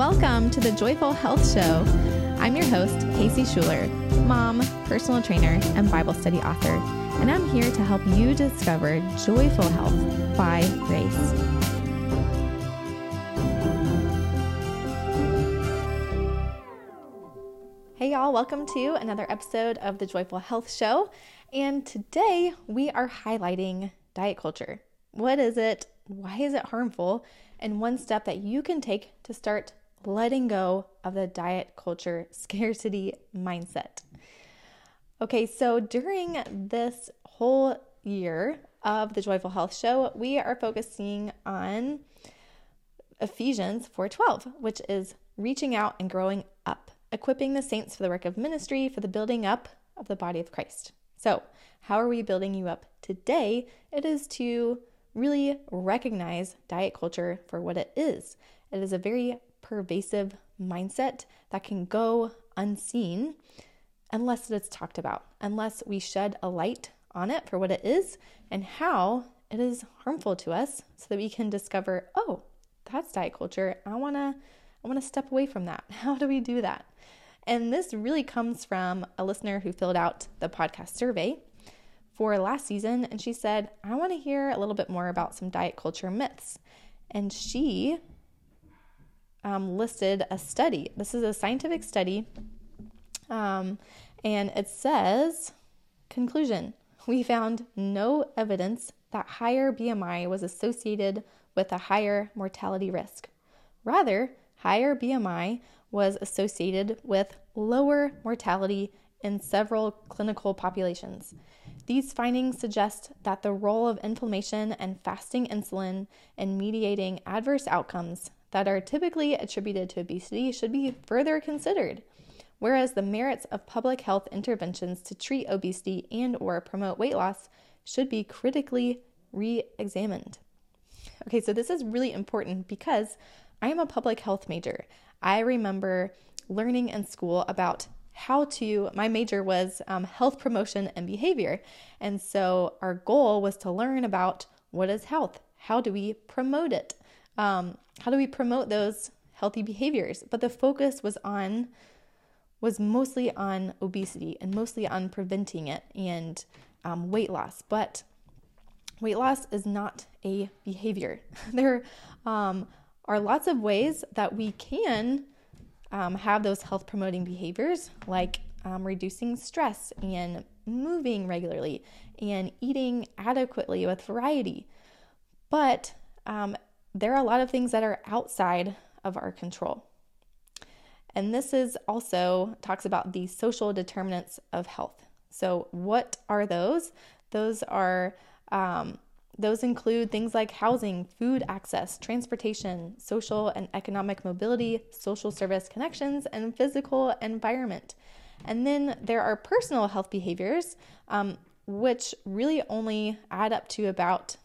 Welcome to the Joyful Health Show. I'm your host, Casey Schuler, mom, personal trainer, and Bible study author, and I'm here to help you discover joyful health by grace. Hey, y'all, welcome to another episode of the Joyful Health Show. And today we are highlighting diet culture. What is it? Why is it harmful? And one step that you can take to start letting go of the diet culture scarcity mindset. Okay, so during this whole year of the Joyful Health Show, we are focusing on Ephesians 4:12, which is reaching out and growing up, equipping the saints for the work of ministry, for the building up of the body of Christ. So, how are we building you up today? It is to really recognize diet culture for what it is. It is a very pervasive mindset that can go unseen unless it's talked about, unless we shed a light on it for what it is and how it is harmful to us so that we can discover, oh, that's diet culture. I want to I want to step away from that. How do we do that? And this really comes from a listener who filled out the podcast survey for last season and she said, "I want to hear a little bit more about some diet culture myths." And she um, listed a study. This is a scientific study, um, and it says, conclusion we found no evidence that higher BMI was associated with a higher mortality risk. Rather, higher BMI was associated with lower mortality in several clinical populations. These findings suggest that the role of inflammation and fasting insulin in mediating adverse outcomes that are typically attributed to obesity should be further considered, whereas the merits of public health interventions to treat obesity and or promote weight loss should be critically re-examined. Okay, so this is really important because I am a public health major. I remember learning in school about how to, my major was um, health promotion and behavior. And so our goal was to learn about what is health? How do we promote it? Um, how do we promote those healthy behaviors? But the focus was on was mostly on obesity and mostly on preventing it and um, weight loss. But weight loss is not a behavior. there um, are lots of ways that we can um, have those health promoting behaviors, like um, reducing stress and moving regularly and eating adequately with variety. But um, there are a lot of things that are outside of our control. And this is also talks about the social determinants of health. So, what are those? Those are um, those include things like housing, food access, transportation, social and economic mobility, social service connections, and physical environment. And then there are personal health behaviors, um, which really only add up to about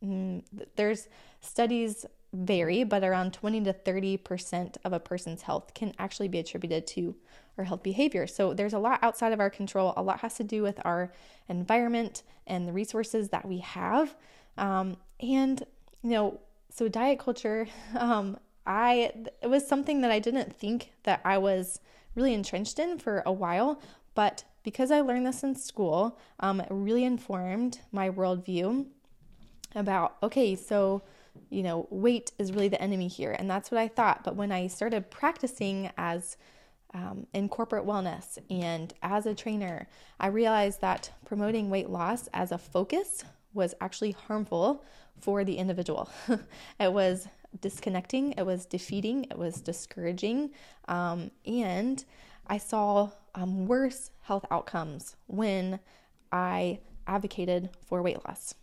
there's studies vary, but around 20 to 30% of a person's health can actually be attributed to our health behavior. So there's a lot outside of our control. A lot has to do with our environment and the resources that we have. Um, and, you know, so diet culture, um, I, it was something that I didn't think that I was really entrenched in for a while, but because I learned this in school, um, it really informed my worldview about, okay, so you know, weight is really the enemy here. And that's what I thought. But when I started practicing as um, in corporate wellness and as a trainer, I realized that promoting weight loss as a focus was actually harmful for the individual. it was disconnecting, it was defeating, it was discouraging, um, and I saw um, worse health outcomes when I advocated for weight loss.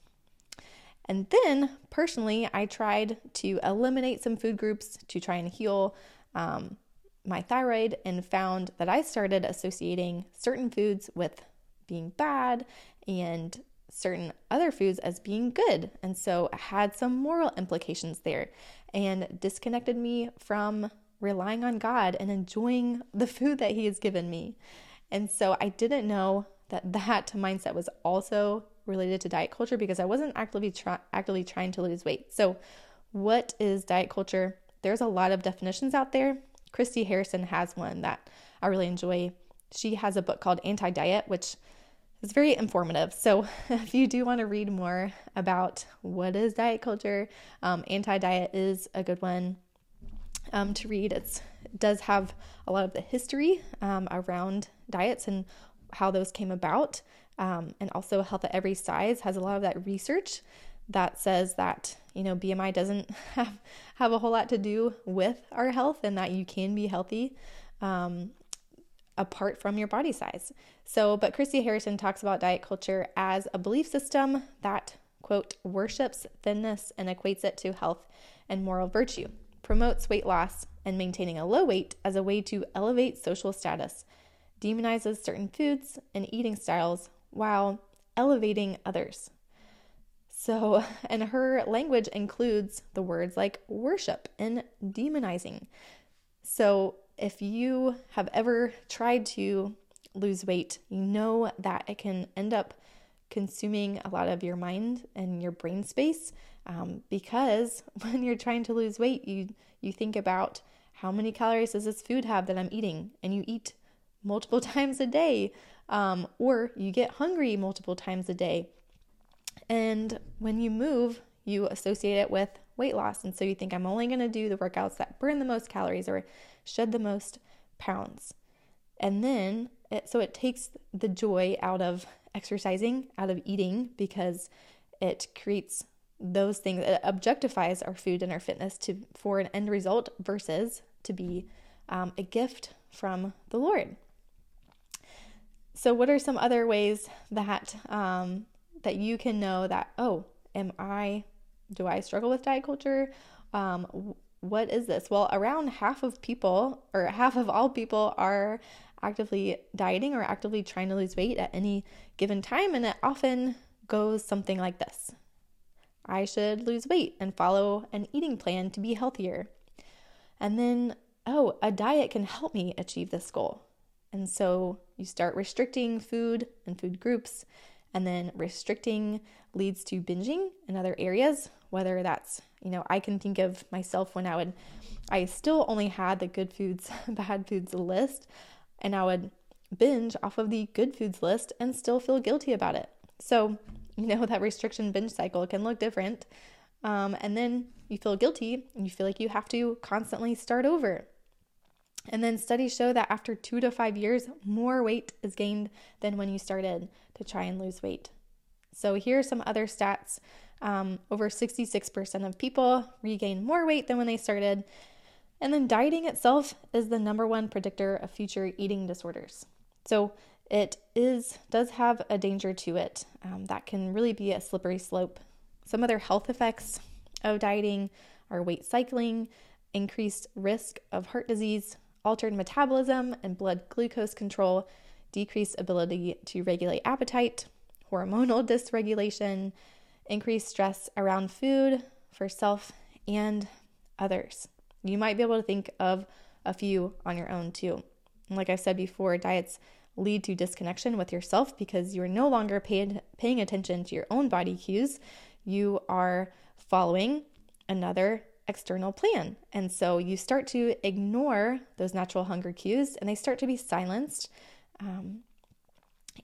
And then, personally, I tried to eliminate some food groups to try and heal um, my thyroid and found that I started associating certain foods with being bad and certain other foods as being good. And so it had some moral implications there and disconnected me from relying on God and enjoying the food that He has given me. And so I didn't know that that mindset was also related to diet culture because I wasn't actively try- actively trying to lose weight. So, what is diet culture? there's a lot of definitions out there. Christy Harrison has one that I really enjoy. She has a book called Anti Diet, which is very informative. So, if you do want to read more about what is diet culture, um, Anti Diet is a good one um, to read. It's, it does have a lot of the history um, around diets and how those came about. Um, and also, Health at Every Size has a lot of that research that says that you know BMI doesn't have have a whole lot to do with our health, and that you can be healthy um, apart from your body size. So, but Christy Harrison talks about diet culture as a belief system that quote worships thinness and equates it to health and moral virtue, promotes weight loss and maintaining a low weight as a way to elevate social status, demonizes certain foods and eating styles while elevating others. So, and her language includes the words like worship and demonizing. So, if you have ever tried to lose weight, you know that it can end up consuming a lot of your mind and your brain space um, because when you're trying to lose weight, you you think about how many calories does this food have that I'm eating, and you eat multiple times a day, um, or you get hungry multiple times a day. And when you move, you associate it with weight loss. And so you think, I'm only going to do the workouts that burn the most calories or shed the most pounds. And then, it, so it takes the joy out of exercising, out of eating, because it creates those things, it objectifies our food and our fitness to for an end result versus to be um, a gift from the Lord. So, what are some other ways that um, that you can know that oh, am I do I struggle with diet culture? Um, what is this? Well, around half of people, or half of all people, are actively dieting or actively trying to lose weight at any given time. And it often goes something like this I should lose weight and follow an eating plan to be healthier. And then, oh, a diet can help me achieve this goal. And so you start restricting food and food groups, and then restricting leads to binging in other areas, whether that's, you know, I can think of myself when I would, I still only had the good foods, bad foods list, and I would binge off of the good foods list and still feel guilty about it. So, you know, that restriction binge cycle can look different. Um, and then you feel guilty and you feel like you have to constantly start over. And then studies show that after two to five years, more weight is gained than when you started to try and lose weight. So, here are some other stats. Um, over 66% of people regain more weight than when they started. And then, dieting itself is the number one predictor of future eating disorders. So, it is does have a danger to it um, that can really be a slippery slope. Some other health effects of dieting are weight cycling, increased risk of heart disease, altered metabolism and blood glucose control, decreased ability to regulate appetite, hormonal dysregulation, increased stress around food for self and others. You might be able to think of a few on your own too. Like I said before, diets lead to disconnection with yourself because you're no longer paid, paying attention to your own body cues. You are following another external plan. And so you start to ignore those natural hunger cues and they start to be silenced. Um,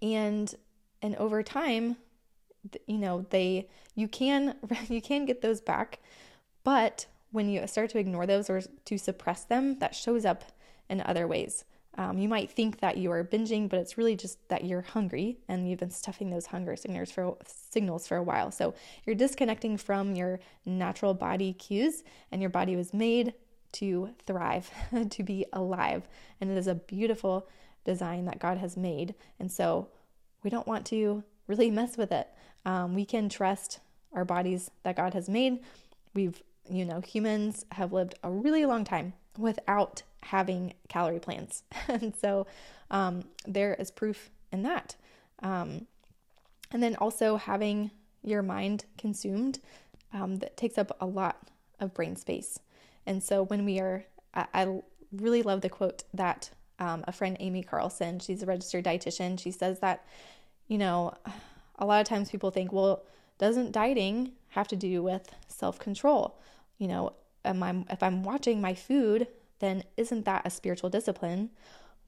and and over time you know they you can you can get those back but when you start to ignore those or to suppress them that shows up in other ways um, you might think that you are binging but it's really just that you're hungry and you've been stuffing those hunger signals for signals for a while so you're disconnecting from your natural body cues and your body was made to thrive to be alive and it is a beautiful design that god has made and so we don't want to really mess with it. Um, we can trust our bodies that God has made. We've, you know, humans have lived a really long time without having calorie plans. and so um, there is proof in that. Um, and then also having your mind consumed um, that takes up a lot of brain space. And so when we are, I, I really love the quote that um, a friend, Amy Carlson, she's a registered dietitian, she says that you know, a lot of times people think, well, doesn't dieting have to do with self control? You know, am I, if I'm watching my food, then isn't that a spiritual discipline?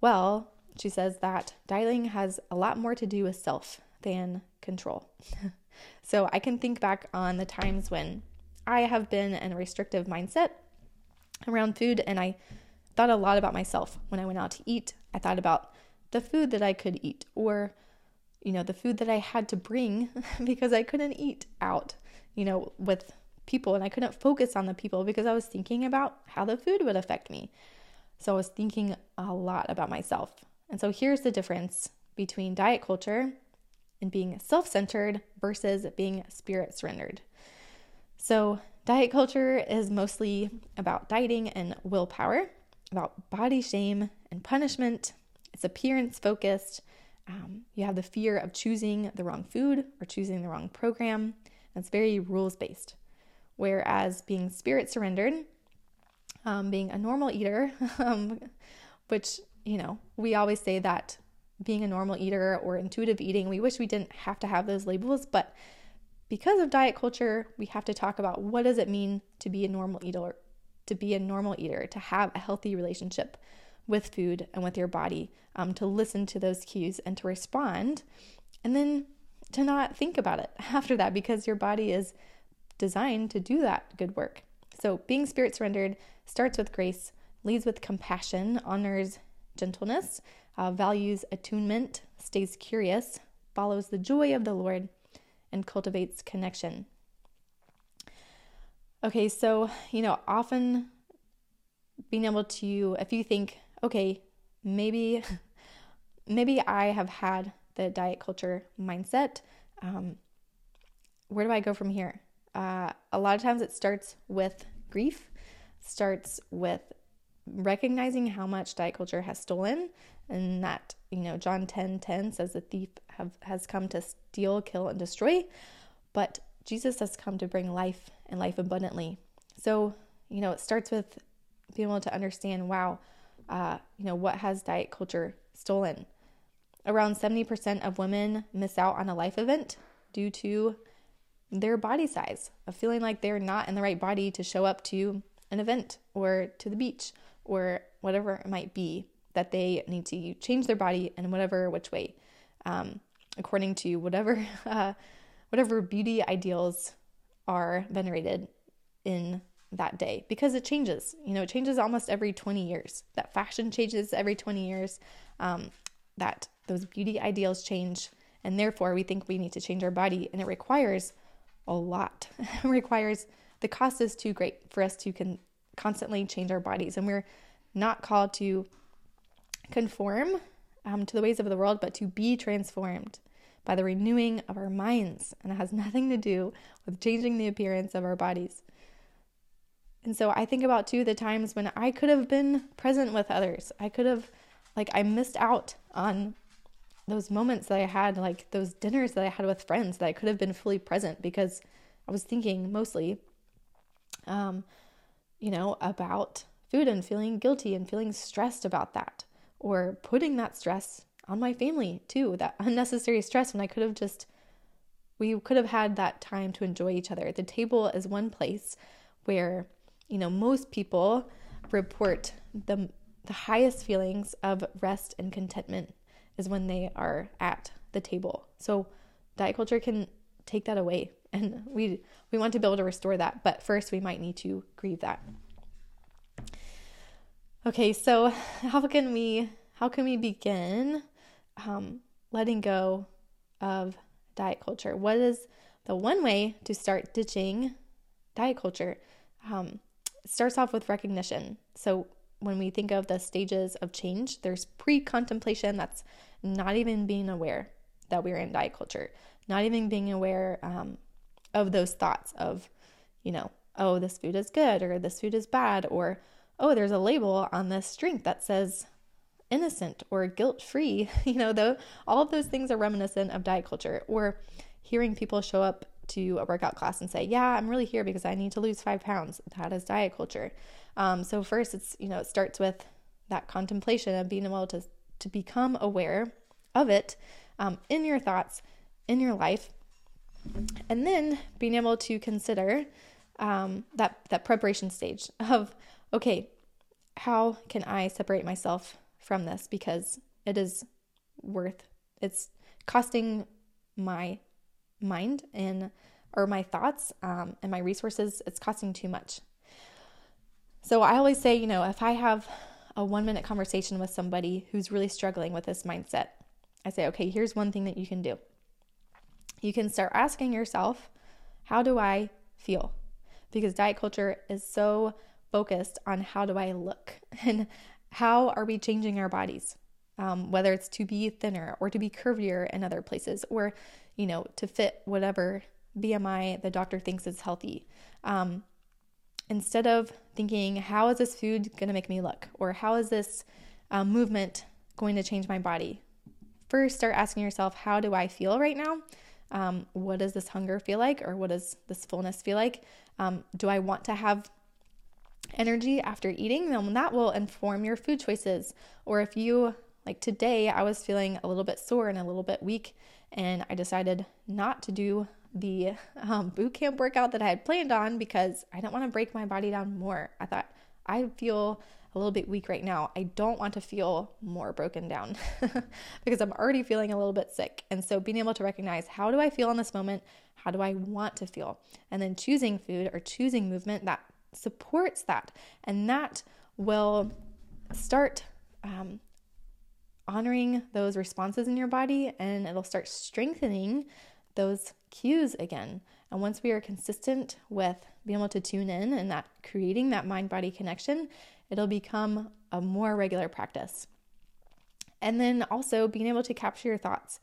Well, she says that dialing has a lot more to do with self than control. so I can think back on the times when I have been in a restrictive mindset around food and I thought a lot about myself when I went out to eat. I thought about the food that I could eat or you know the food that I had to bring because I couldn't eat out, you know, with people and I couldn't focus on the people because I was thinking about how the food would affect me. So I was thinking a lot about myself. And so here's the difference between diet culture and being self centered versus being spirit surrendered. So, diet culture is mostly about dieting and willpower, about body shame and punishment. It's appearance focused. Um, you have the fear of choosing the wrong food or choosing the wrong program. It's very rules based. Whereas being spirit surrendered, um, being a normal eater, um, which, you know, we always say that being a normal eater or intuitive eating, we wish we didn't have to have those labels, but because of diet culture, we have to talk about what does it mean to be a normal eater, to be a normal eater, to have a healthy relationship with food and with your body, um, to listen to those cues and to respond, and then to not think about it after that because your body is designed to do that good work. So, being spirit surrendered starts with grace, leads with compassion, honors gentleness, uh, values attunement, stays curious, follows the joy of the Lord, and cultivates connection. Okay, so, you know, often being able to, if you think, okay, maybe, maybe I have had the diet culture mindset, um, where do I go from here? Uh, a lot of times it starts with grief, starts with recognizing how much diet culture has stolen and that you know john 10 10 says the thief have, has come to steal kill and destroy but jesus has come to bring life and life abundantly. So you know it starts with being able to understand wow uh, you know what has diet culture stolen? Around 70% of women miss out on a life event due to their body size of feeling like they're not in the right body to show up to an event or to the beach or whatever it might be that they need to change their body in whatever which way, um, according to whatever uh, whatever beauty ideals are venerated in that day because it changes. You know, it changes almost every 20 years. That fashion changes every 20 years. Um, that those beauty ideals change, and therefore we think we need to change our body, and it requires a lot. requires the cost is too great for us to con- constantly change our bodies, and we're not called to conform um, to the ways of the world, but to be transformed by the renewing of our minds. And it has nothing to do with changing the appearance of our bodies. And so I think about too the times when I could have been present with others. I could have, like, I missed out on those moments that I had, like those dinners that I had with friends that I could have been fully present because I was thinking mostly, um, you know, about food and feeling guilty and feeling stressed about that or putting that stress on my family too, that unnecessary stress when I could have just, we could have had that time to enjoy each other. The table is one place where, you know, most people report the, the highest feelings of rest and contentment is when they are at the table. So diet culture can take that away and we we want to be able to restore that, but first we might need to grieve that. Okay, so how can we how can we begin um, letting go of diet culture? What is the one way to start ditching diet culture? Um, starts off with recognition. So when we think of the stages of change, there's pre-contemplation. That's not even being aware that we're in diet culture, not even being aware um, of those thoughts of, you know, oh, this food is good or this food is bad or oh, there's a label on this drink that says innocent or guilt free. You know, though all of those things are reminiscent of diet culture. Or hearing people show up to a workout class and say, "Yeah, I'm really here because I need to lose five pounds." That is diet culture. Um, so first, it's you know it starts with that contemplation of being able to to become aware of it um, in your thoughts, in your life, and then being able to consider um, that that preparation stage of okay, how can I separate myself from this because it is worth it's costing my mind and or my thoughts um, and my resources it's costing too much. So i always say you know if i have a one minute conversation with somebody who's really struggling with this mindset i say okay here's one thing that you can do. You can start asking yourself how do i feel? Because diet culture is so focused on how do i look and how are we changing our bodies um, whether it's to be thinner or to be curvier in other places or you know to fit whatever bmi the doctor thinks is healthy. Um, instead of thinking how is this food going to make me look? Or how is this um, movement going to change my body? First start asking yourself how do i feel right now? Um, what does this hunger feel like? Or what does this fullness feel like? Um, do i want to have energy after eating? Then that will inform your food choices. Or if you like today, I was feeling a little bit sore and a little bit weak, and I decided not to do the um, boot camp workout that I had planned on because I didn't want to break my body down more. I thought I feel a little bit weak right now. I don't want to feel more broken down because I'm already feeling a little bit sick. And so being able to recognize how do I feel in this moment? How do I want to feel? And then choosing food or choosing movement that supports that. And that will start um, honoring those responses in your body and it'll start strengthening those cues again. And once we are consistent with being able to tune in and that creating that mind body connection, it'll become a more regular practice. And then also being able to capture your thoughts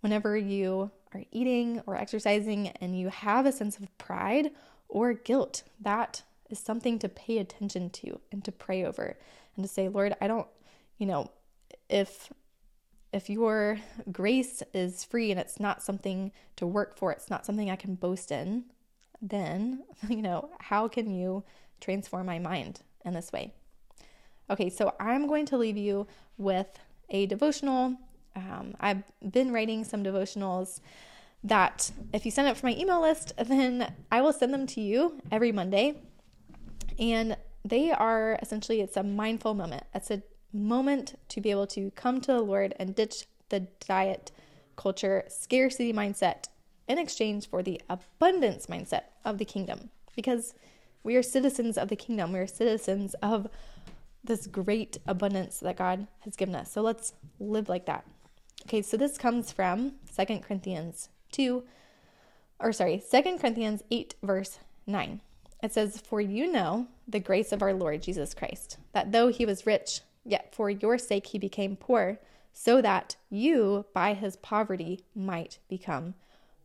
whenever you are eating or exercising and you have a sense of pride or guilt. That is something to pay attention to and to pray over and to say, Lord, I don't, you know, if if your grace is free and it's not something to work for, it's not something I can boast in, then, you know, how can you transform my mind in this way? Okay, so I'm going to leave you with a devotional. Um, I've been writing some devotionals that if you sign up for my email list, then I will send them to you every Monday. And they are essentially, it's a mindful moment. It's a moment to be able to come to the Lord and ditch the diet culture scarcity mindset in exchange for the abundance mindset of the kingdom. Because we are citizens of the kingdom, we are citizens of this great abundance that God has given us. So let's live like that. Okay, so this comes from Second Corinthians 2, or sorry, Second Corinthians 8, verse 9. It says, For you know the grace of our Lord Jesus Christ, that though he was rich, Yet for your sake he became poor, so that you, by his poverty, might become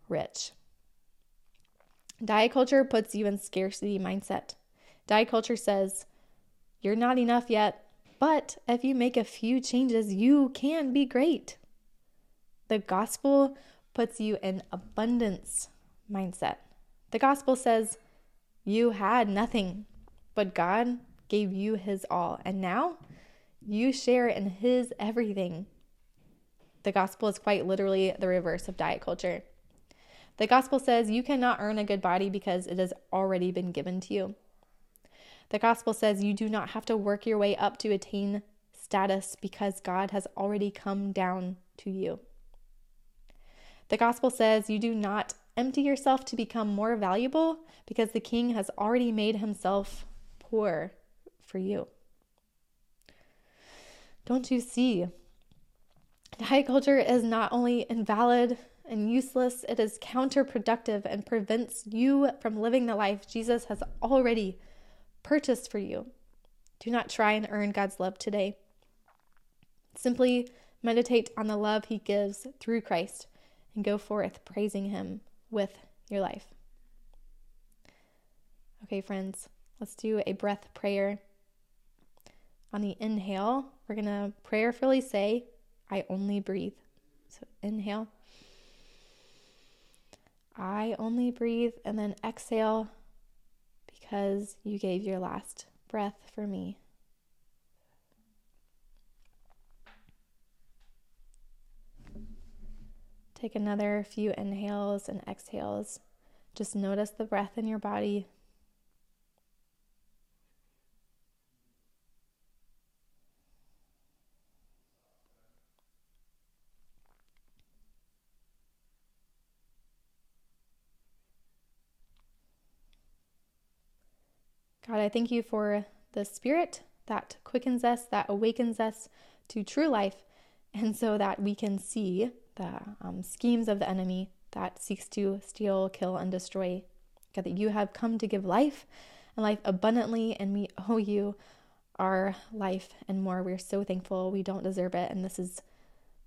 rich. Diet culture puts you in scarcity mindset. Diet culture says, You're not enough yet, but if you make a few changes, you can be great. The gospel puts you in abundance mindset. The gospel says, You had nothing, but God gave you his all. And now you share in his everything. The gospel is quite literally the reverse of diet culture. The gospel says you cannot earn a good body because it has already been given to you. The gospel says you do not have to work your way up to attain status because God has already come down to you. The gospel says you do not empty yourself to become more valuable because the king has already made himself poor for you. Don't you see? Diet culture is not only invalid and useless, it is counterproductive and prevents you from living the life Jesus has already purchased for you. Do not try and earn God's love today. Simply meditate on the love he gives through Christ and go forth praising him with your life. Okay, friends, let's do a breath prayer. On the inhale, we're going to prayerfully say, I only breathe. So inhale. I only breathe. And then exhale because you gave your last breath for me. Take another few inhales and exhales. Just notice the breath in your body. God, I thank you for the Spirit that quickens us, that awakens us to true life, and so that we can see the um, schemes of the enemy that seeks to steal, kill, and destroy. God, that you have come to give life and life abundantly, and we owe you our life and more. We're so thankful. We don't deserve it, and this is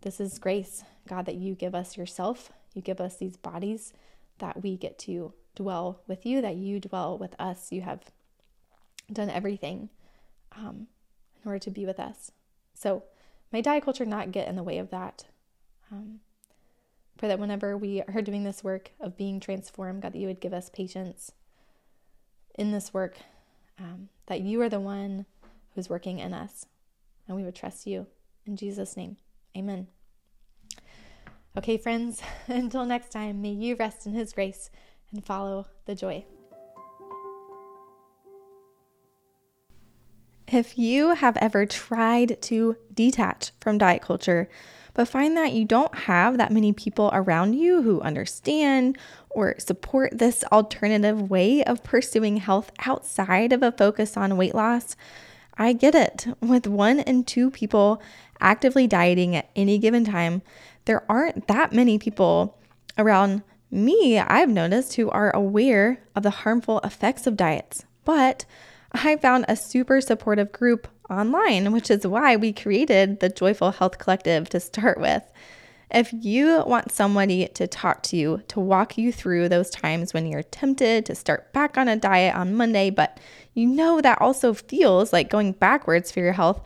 this is grace, God, that you give us yourself. You give us these bodies that we get to dwell with you, that you dwell with us. You have done everything um, in order to be with us. So may diet culture not get in the way of that. Um, pray that whenever we are doing this work of being transformed, God, that you would give us patience in this work, um, that you are the one who's working in us, and we would trust you. In Jesus' name, amen. Okay, friends, until next time, may you rest in his grace and follow the joy. If you have ever tried to detach from diet culture, but find that you don't have that many people around you who understand or support this alternative way of pursuing health outside of a focus on weight loss, I get it. With one and two people actively dieting at any given time, there aren't that many people around me, I've noticed, who are aware of the harmful effects of diets. But I found a super supportive group online, which is why we created the Joyful Health Collective to start with. If you want somebody to talk to you, to walk you through those times when you're tempted to start back on a diet on Monday, but you know that also feels like going backwards for your health,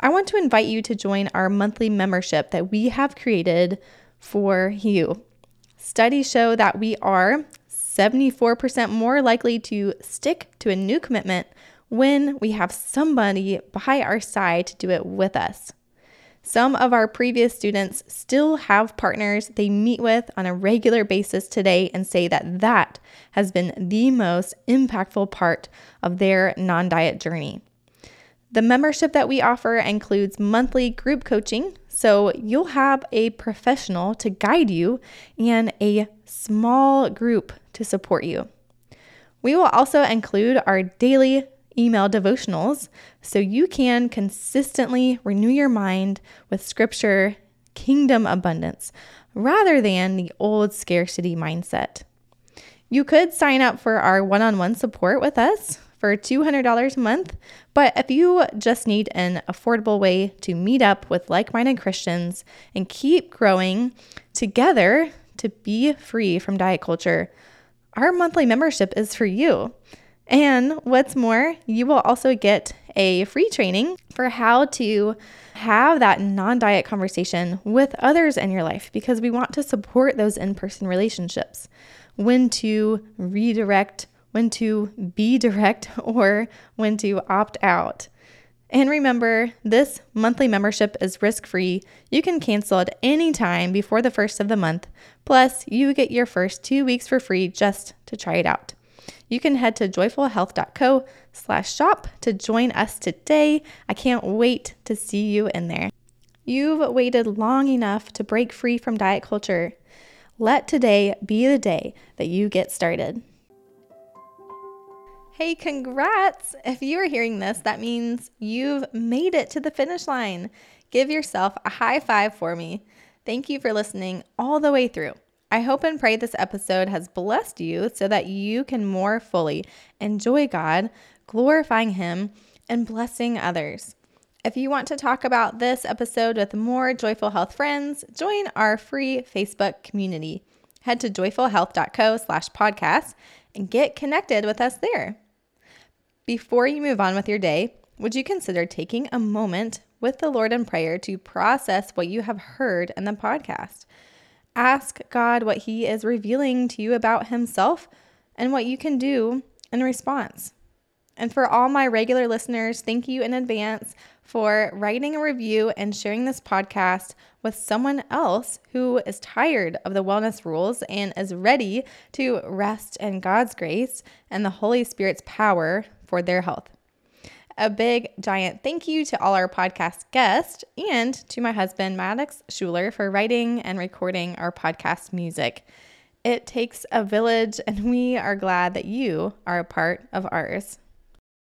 I want to invite you to join our monthly membership that we have created for you. Studies show that we are 74% more likely to stick to a new commitment when we have somebody by our side to do it with us. Some of our previous students still have partners they meet with on a regular basis today and say that that has been the most impactful part of their non diet journey. The membership that we offer includes monthly group coaching, so you'll have a professional to guide you and a small group to support you. We will also include our daily email devotionals so you can consistently renew your mind with scripture, kingdom abundance, rather than the old scarcity mindset. You could sign up for our one on one support with us for $200 a month. But if you just need an affordable way to meet up with like minded Christians and keep growing together to be free from diet culture, our monthly membership is for you. And what's more, you will also get a free training for how to have that non diet conversation with others in your life because we want to support those in person relationships. When to redirect when to be direct or when to opt out. And remember, this monthly membership is risk free. You can cancel at any time before the first of the month. Plus, you get your first two weeks for free just to try it out. You can head to joyfulhealth.co slash shop to join us today. I can't wait to see you in there. You've waited long enough to break free from diet culture. Let today be the day that you get started. Hey, congrats! If you are hearing this, that means you've made it to the finish line. Give yourself a high five for me. Thank you for listening all the way through. I hope and pray this episode has blessed you so that you can more fully enjoy God, glorifying Him, and blessing others. If you want to talk about this episode with more Joyful Health friends, join our free Facebook community. Head to joyfulhealth.co slash podcast and get connected with us there. Before you move on with your day, would you consider taking a moment with the Lord in prayer to process what you have heard in the podcast? Ask God what He is revealing to you about Himself and what you can do in response. And for all my regular listeners, thank you in advance for writing a review and sharing this podcast with someone else who is tired of the wellness rules and is ready to rest in God's grace and the Holy Spirit's power for their health. A big, giant thank you to all our podcast guests and to my husband, Maddox Schuler, for writing and recording our podcast music. It takes a village, and we are glad that you are a part of ours.